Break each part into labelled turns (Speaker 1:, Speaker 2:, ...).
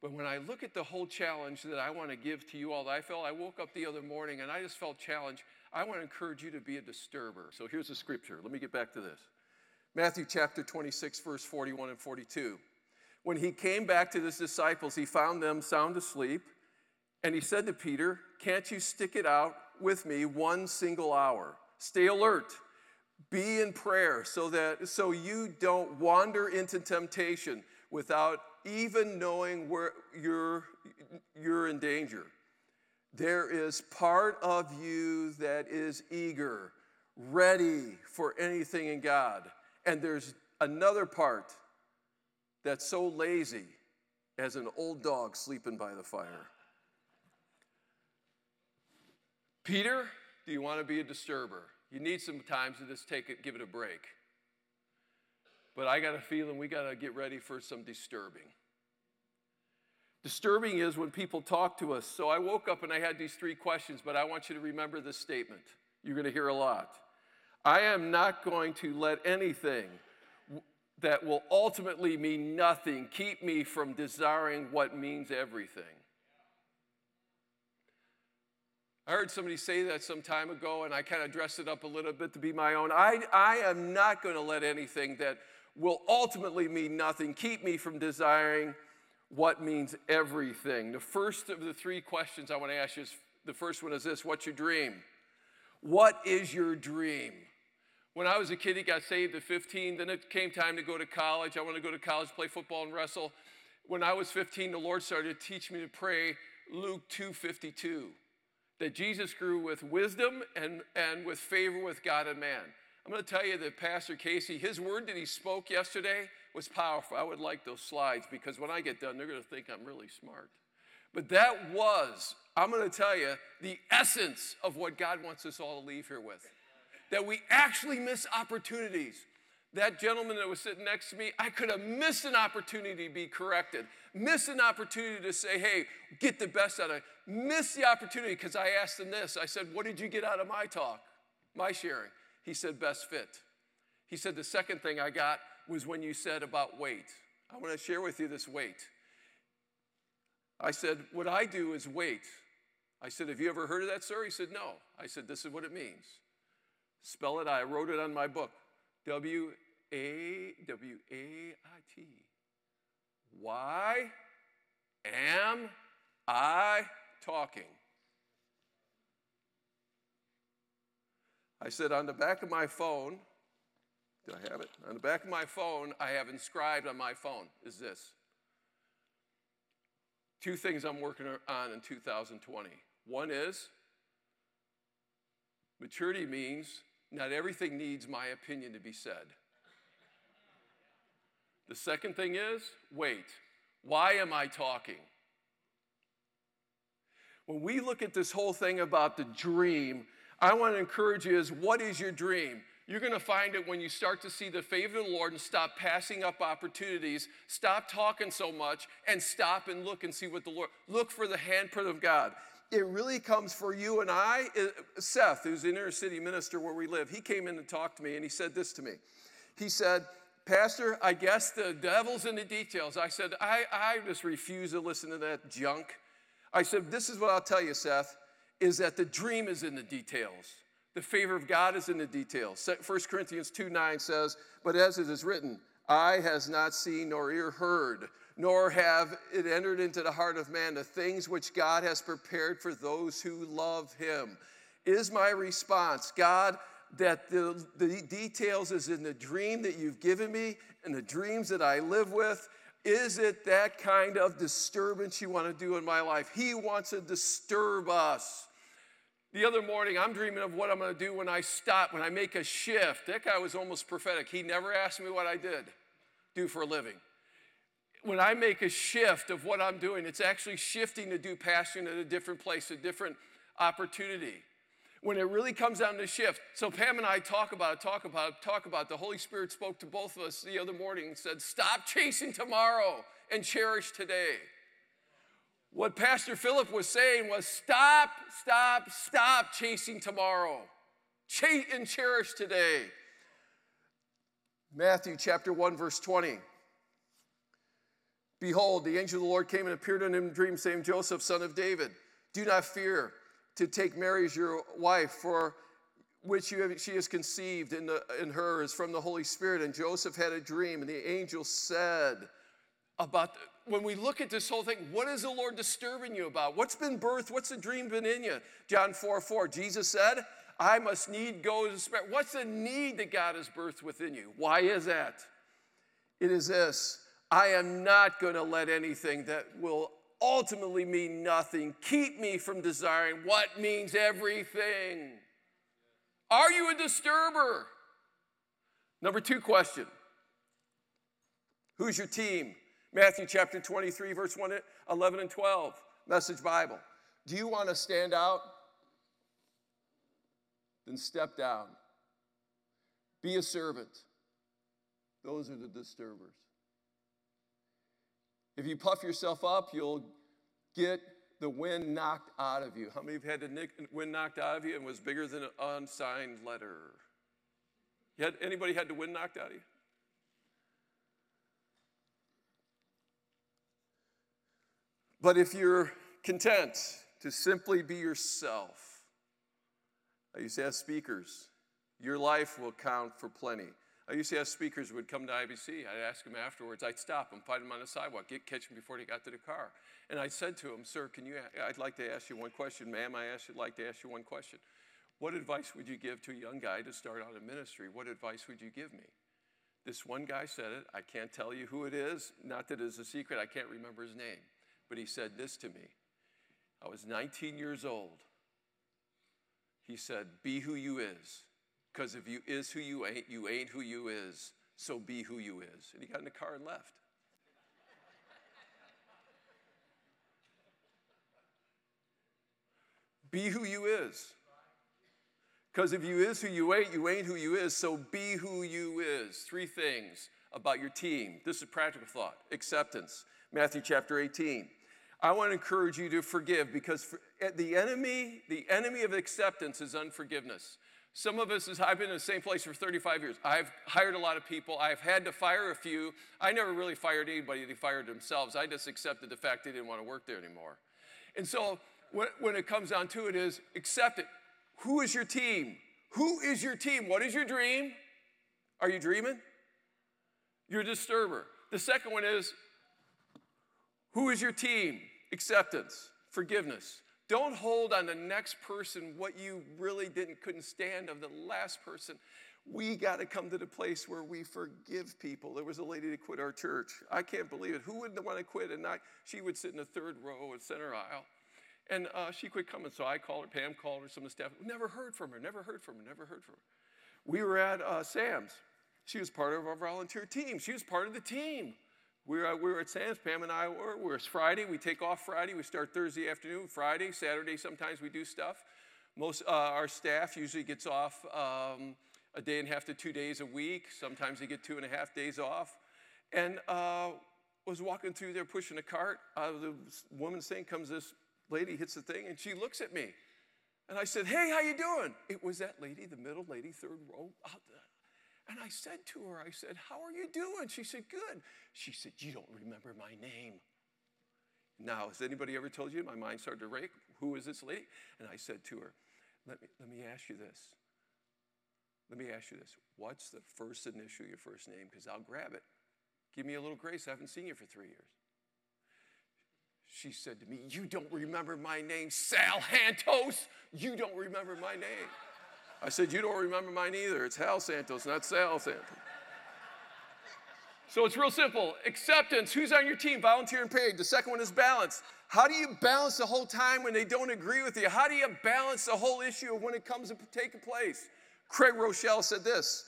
Speaker 1: But when I look at the whole challenge that I want to give to you all, I felt I woke up the other morning and I just felt challenged. I want to encourage you to be a disturber. So here's the scripture. Let me get back to this Matthew chapter 26, verse 41 and 42. When he came back to his disciples, he found them sound asleep. And he said to Peter, Can't you stick it out with me one single hour? Stay alert. Be in prayer so that so you don't wander into temptation without even knowing where you're, you're in danger. There is part of you that is eager, ready for anything in God. And there's another part that's so lazy as an old dog sleeping by the fire. Peter, do you want to be a disturber? You need some time to just take it, give it a break. But I got a feeling we got to get ready for some disturbing. Disturbing is when people talk to us. So I woke up and I had these three questions, but I want you to remember this statement. You're going to hear a lot. I am not going to let anything that will ultimately mean nothing keep me from desiring what means everything. I heard somebody say that some time ago, and I kind of dressed it up a little bit to be my own. I, I am not going to let anything that will ultimately mean nothing keep me from desiring what means everything. The first of the three questions I want to ask you is the first one is this What's your dream? What is your dream? When I was a kid, he got saved at 15. Then it came time to go to college. I wanted to go to college, play football, and wrestle. When I was 15, the Lord started to teach me to pray Luke 2:52, that Jesus grew with wisdom and, and with favor with God and man. I'm going to tell you that Pastor Casey, his word that he spoke yesterday was powerful. I would like those slides because when I get done, they're going to think I'm really smart. But that was, I'm going to tell you, the essence of what God wants us all to leave here with that we actually miss opportunities. That gentleman that was sitting next to me, I could have missed an opportunity to be corrected, missed an opportunity to say, hey, get the best out of it, missed the opportunity because I asked him this. I said, what did you get out of my talk, my sharing? He said, best fit. He said, the second thing I got was when you said about weight. I want to share with you this weight. I said, what I do is wait. I said, have you ever heard of that, sir? He said, no. I said, this is what it means. Spell it I wrote it on my book. W A W A I T. Why am I talking? I said on the back of my phone, did I have it? On the back of my phone, I have inscribed on my phone is this. Two things I'm working on in 2020. One is maturity means not everything needs my opinion to be said. The second thing is wait, why am I talking? When we look at this whole thing about the dream, I want to encourage you is what is your dream? You're going to find it when you start to see the favor of the Lord and stop passing up opportunities, stop talking so much, and stop and look and see what the Lord, look for the handprint of God it really comes for you and I. Uh, Seth, who's an inner city minister where we live, he came in and talked to me and he said this to me. He said, Pastor, I guess the devil's in the details. I said, I, I just refuse to listen to that junk. I said, This is what I'll tell you, Seth, is that the dream is in the details. The favor of God is in the details. 1 Corinthians 2 9 says, But as it is written, eye has not seen nor ear heard nor have it entered into the heart of man the things which God has prepared for those who love him. Is my response, God, that the, the details is in the dream that you've given me and the dreams that I live with? Is it that kind of disturbance you want to do in my life? He wants to disturb us. The other morning, I'm dreaming of what I'm going to do when I stop, when I make a shift. That guy was almost prophetic. He never asked me what I did, do for a living when I make a shift of what I'm doing, it's actually shifting to do passion at a different place, a different opportunity. When it really comes down to shift. So Pam and I talk about it, talk about it, talk about it. The Holy Spirit spoke to both of us the other morning and said, Stop chasing tomorrow and cherish today. What Pastor Philip was saying was stop, stop, stop chasing tomorrow. Chase and cherish today. Matthew chapter 1, verse 20. Behold, the angel of the Lord came and appeared unto him in a dream, saying, Joseph, son of David, do not fear to take Mary as your wife, for which have, she has conceived in, the, in her is from the Holy Spirit. And Joseph had a dream, and the angel said, about when we look at this whole thing, what is the Lord disturbing you about? What's been birthed? What's the dream been in you? John 4 4, Jesus said, I must need go to the Spirit. What's the need that God has birthed within you? Why is that? It is this I am not going to let anything that will ultimately mean nothing keep me from desiring what means everything. Are you a disturber? Number two question Who's your team? Matthew chapter 23, verse 1, 11 and 12, Message Bible. Do you want to stand out? Then step down. Be a servant. Those are the disturbers. If you puff yourself up, you'll get the wind knocked out of you. How many have had the wind knocked out of you and was bigger than an unsigned letter? You had, anybody had the wind knocked out of you? But if you're content to simply be yourself, I used to have speakers, your life will count for plenty. I used to have speakers who would come to IBC. I'd ask them afterwards. I'd stop them, find them on the sidewalk, get, catch them before they got to the car. And I said to him, Sir, can you, I'd like to ask you one question. Ma'am, I asked, would like to ask you one question. What advice would you give to a young guy to start out in ministry? What advice would you give me? This one guy said it. I can't tell you who it is. Not that it's a secret. I can't remember his name. But he said this to me. I was 19 years old. He said, Be who you is. Because if you is who you ain't, you ain't who you is. So be who you is. And he got in the car and left. be who you is. Because if you is who you ain't, you ain't who you is. So be who you is. Three things about your team. This is practical thought. Acceptance. Matthew chapter 18. I want to encourage you to forgive because for, eh, the enemy, the enemy of acceptance is unforgiveness. Some of us, is, I've been in the same place for 35 years. I've hired a lot of people. I've had to fire a few. I never really fired anybody. They fired themselves. I just accepted the fact they didn't want to work there anymore. And so when, when it comes down to it is accept it. Who is your team? Who is your team? What is your dream? Are you dreaming? You're a disturber. The second one is who is your team? Acceptance, forgiveness. Don't hold on the next person what you really didn't couldn't stand of the last person. We got to come to the place where we forgive people. There was a lady that quit our church. I can't believe it. Who wouldn't want to quit? And I, she would sit in the third row at center aisle. And uh, she quit coming. So I called her, Pam called her, some of the staff. Never heard from her, never heard from her, never heard from her. We were at uh, Sam's. She was part of our volunteer team. She was part of the team. We were, we were at Sam's, Pam and I were. We're Friday. We take off Friday. We start Thursday afternoon, Friday, Saturday, sometimes we do stuff. Most uh, our staff usually gets off um, a day and a half to two days a week. Sometimes they get two and a half days off. And uh, was walking through there pushing a cart. Out of the woman's thing comes this lady, hits the thing, and she looks at me. And I said, Hey, how you doing? It was that lady, the middle lady, third row, out there and I said to her, I said, How are you doing? She said, Good. She said, You don't remember my name. Now, has anybody ever told you? My mind started to rake. Who is this lady? And I said to her, Let me, let me ask you this. Let me ask you this. What's the first initial of your first name? Because I'll grab it. Give me a little grace. I haven't seen you for three years. She said to me, You don't remember my name, Sal Hantos. You don't remember my name. I said, You don't remember mine either. It's Hal Santos, not Sal Santos. So it's real simple. Acceptance. Who's on your team? Volunteer and paid. The second one is balance. How do you balance the whole time when they don't agree with you? How do you balance the whole issue when it comes to taking place? Craig Groeschel said this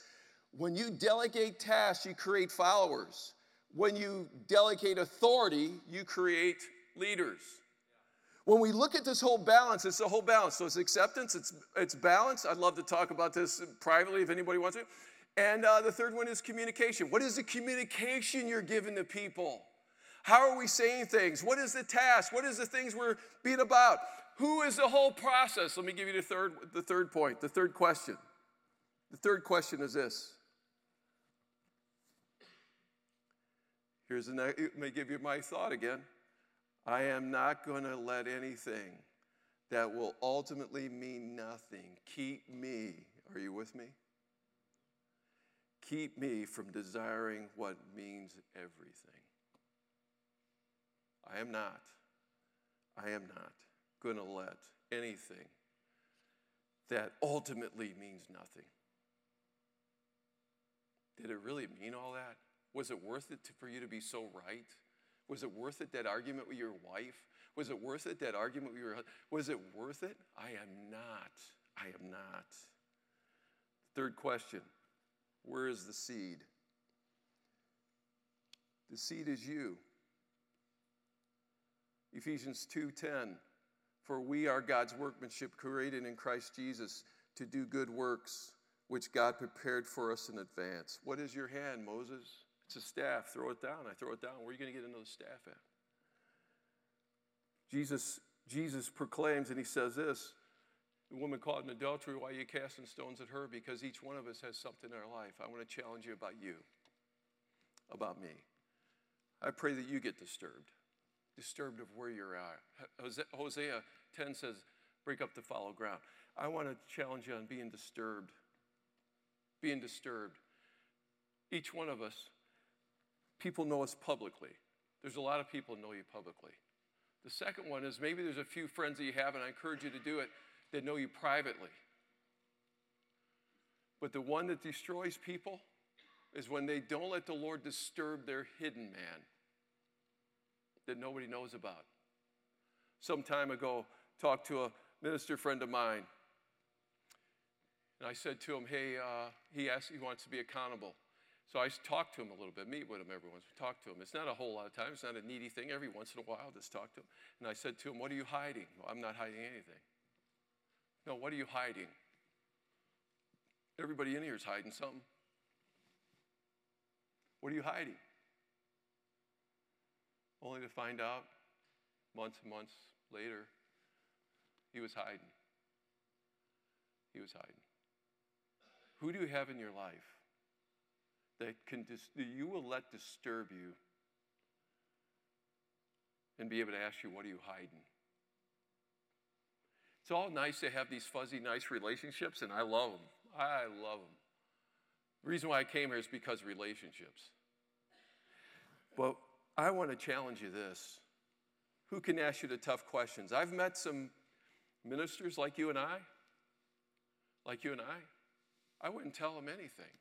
Speaker 1: When you delegate tasks, you create followers. When you delegate authority, you create leaders. When we look at this whole balance, it's the whole balance. So it's acceptance, it's, it's balance. I'd love to talk about this privately if anybody wants to. And uh, the third one is communication. What is the communication you're giving to people? How are we saying things? What is the task? What is the things we're being about? Who is the whole process? Let me give you the third, the third point, the third question. The third question is this. Here's a, let me give you my thought again. I am not going to let anything that will ultimately mean nothing keep me. Are you with me? Keep me from desiring what means everything. I am not, I am not going to let anything that ultimately means nothing. Did it really mean all that? Was it worth it for you to be so right? Was it worth it that argument with your wife? Was it worth it that argument with your husband? Was it worth it? I am not. I am not. Third question Where is the seed? The seed is you. Ephesians 2:10 For we are God's workmanship created in Christ Jesus to do good works which God prepared for us in advance. What is your hand, Moses? It's a staff. Throw it down. I throw it down. Where are you going to get another staff at? Jesus, Jesus proclaims and he says this the woman caught in adultery, why are you casting stones at her? Because each one of us has something in our life. I want to challenge you about you, about me. I pray that you get disturbed, disturbed of where you're at. Hosea 10 says, break up the fallow ground. I want to challenge you on being disturbed. Being disturbed. Each one of us, people know us publicly. There's a lot of people know you publicly. The second one is maybe there's a few friends that you have, and I encourage you to do it, that know you privately. But the one that destroys people is when they don't let the Lord disturb their hidden man that nobody knows about. Some time ago, talked to a minister friend of mine, and I said to him, "Hey, uh, he asked, he wants to be accountable." So I talk to him a little bit, meet with him every once, talk to him. It's not a whole lot of time. It's not a needy thing. Every once in a while, just talk to him. And I said to him, "What are you hiding?" Well, I'm not hiding anything. No, what are you hiding? Everybody in here is hiding something. What are you hiding? Only to find out months and months later, he was hiding. He was hiding. Who do you have in your life that, can dis- you will let disturb you and be able to ask you, What are you hiding? It's all nice to have these fuzzy, nice relationships, and I love them. I love them. The reason why I came here is because relationships. But I want to challenge you this. Who can ask you the tough questions? I've met some ministers like you and I, like you and I. I wouldn't tell them anything.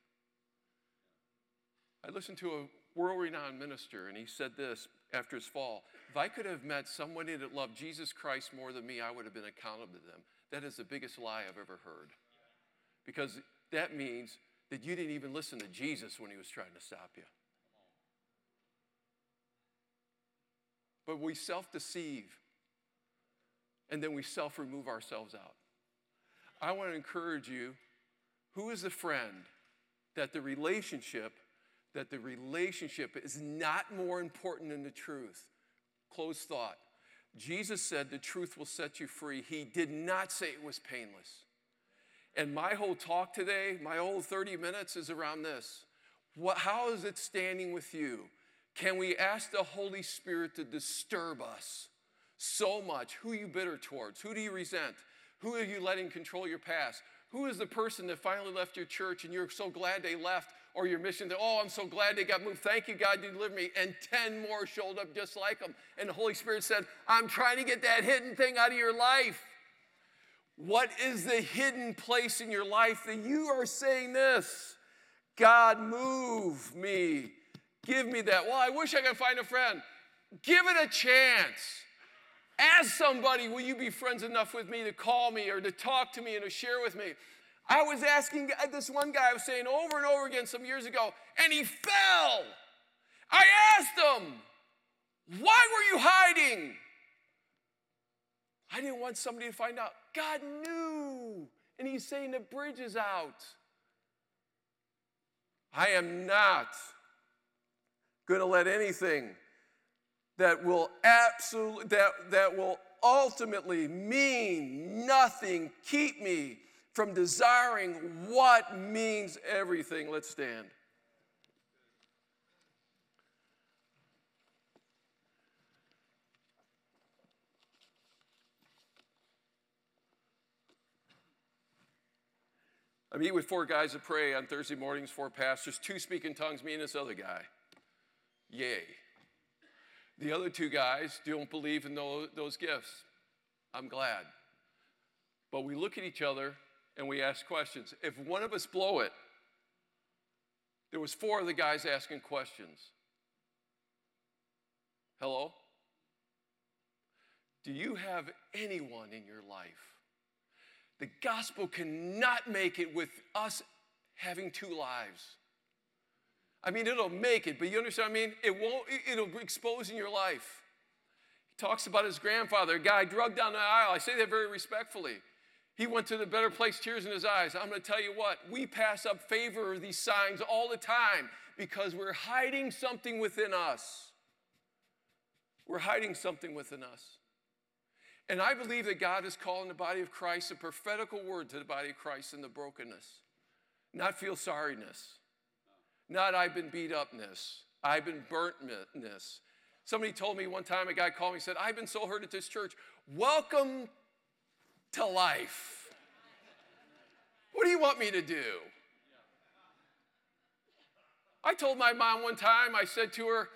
Speaker 1: I listened to a world renowned minister, and he said this after his fall If I could have met somebody that loved Jesus Christ more than me, I would have been accountable to them. That is the biggest lie I've ever heard. Because that means that you didn't even listen to Jesus when he was trying to stop you. But we self deceive and then we self remove ourselves out. I want to encourage you who is the friend that the relationship that the relationship is not more important than the truth. Close thought. Jesus said the truth will set you free. He did not say it was painless. And my whole talk today, my whole 30 minutes is around this. What, how is it standing with you? Can we ask the Holy Spirit to disturb us so much? Who are you bitter towards? Who do you resent? Who are you letting control your past? Who is the person that finally left your church and you're so glad they left or your mission that, oh, I'm so glad they got moved. Thank you, God, you delivered me. And 10 more showed up just like them. And the Holy Spirit said, I'm trying to get that hidden thing out of your life. What is the hidden place in your life that you are saying this? God, move me. Give me that. Well, I wish I could find a friend. Give it a chance. Ask somebody, will you be friends enough with me to call me or to talk to me and to share with me? I was asking this one guy, I was saying over and over again some years ago, and he fell. I asked him, Why were you hiding? I didn't want somebody to find out. God knew. And he's saying the bridge is out. I am not going to let anything that will absolutely that, that will ultimately mean nothing keep me from desiring what means everything let's stand I meet with four guys to pray on Thursday mornings, four pastors, two speaking tongues, me and this other guy. Yay. The other two guys don't believe in those, gifts. I'm glad. But we look at each other and we ask questions. If one of us blow it, there was four of the guys asking questions. Hello? Do you have anyone in your life? The gospel cannot make it with us having two lives. I mean, it'll make it, but you understand what I mean? It won't, it'll expose in your life. He talks about his grandfather, a guy drugged down the aisle. I say that very respectfully. He went to the better place, tears in his eyes. I'm going to tell you what, we pass up favor of these signs all the time because we're hiding something within us. We're hiding something within us. And I believe that God is calling the body of Christ a prophetical word to the body of Christ in the brokenness, not feel sorriness, not I've been beat upness, I've been burntness. Somebody told me one time, a guy called me and said, I've been so hurt at this church. Welcome to life. What do you want me to do? I told my mom one time, I said to her,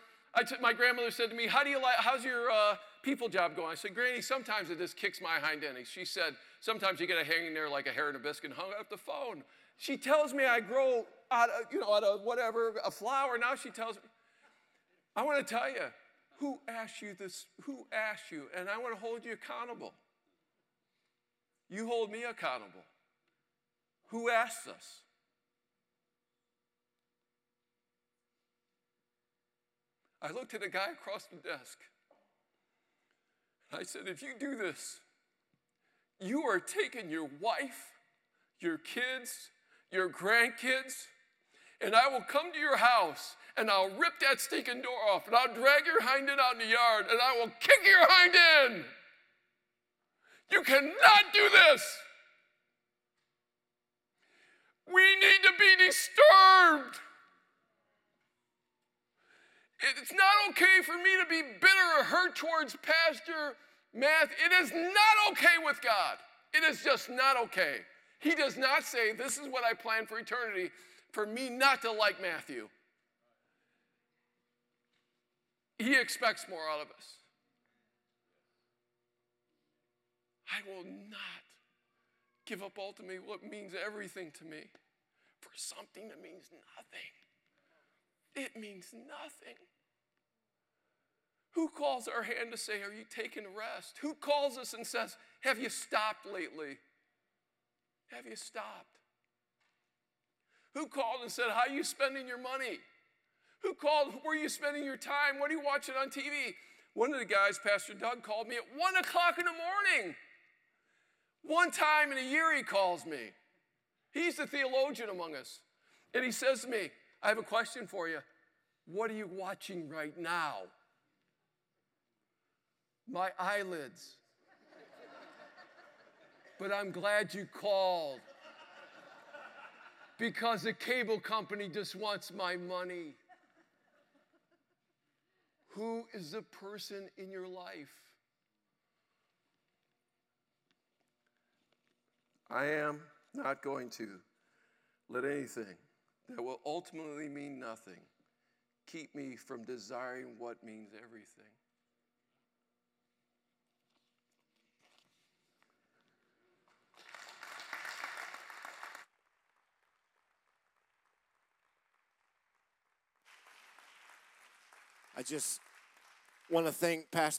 Speaker 1: my grandmother said to me, How do you like, how's your uh, people job going? I said, Granny, sometimes it just kicks my hind end. She said, Sometimes you get a hanging there like a hair in a biscuit hung up the phone. She tells me I grow out of, you know, out of whatever, a flower. Now she tells me, I want to tell you, who asked you this? Who asked you? And I want to hold you accountable. You hold me accountable. Who asked us? I looked at a guy across the desk. I said, if you do this, you are taking your wife, your kids, your grandkids, and I will come to your house and I'll rip that stinking door off and I'll drag your hind end out in the yard and I will kick your hind end. You cannot do this. We need to be disturbed. It's not okay for me to be bitter or hurt towards Pastor Math. It is not okay with God. It is just not okay. He does not say, This is what I plan for eternity, for me not to like Matthew. He expects more out of us. I will not give up ultimately what means everything to me for something that means nothing. It means nothing. Who calls our hand to say, Are you taking rest? Who calls us and says, Have you stopped lately? Have you stopped? Who called and said, How are you spending your money? Who called, Where are you spending your time? What are you watching on TV? One of the guys, Pastor Doug, called me at one o'clock in the morning. One time in a year, he calls me. He's the theologian among us. And he says to me, I have a question for you. What are you watching right now? My eyelids. but I'm glad you called because the cable company just wants my money. Who is the person in your life? I am not going to let anything that will ultimately mean nothing keep me from desiring what means everything.
Speaker 2: I just want to thank Pastor.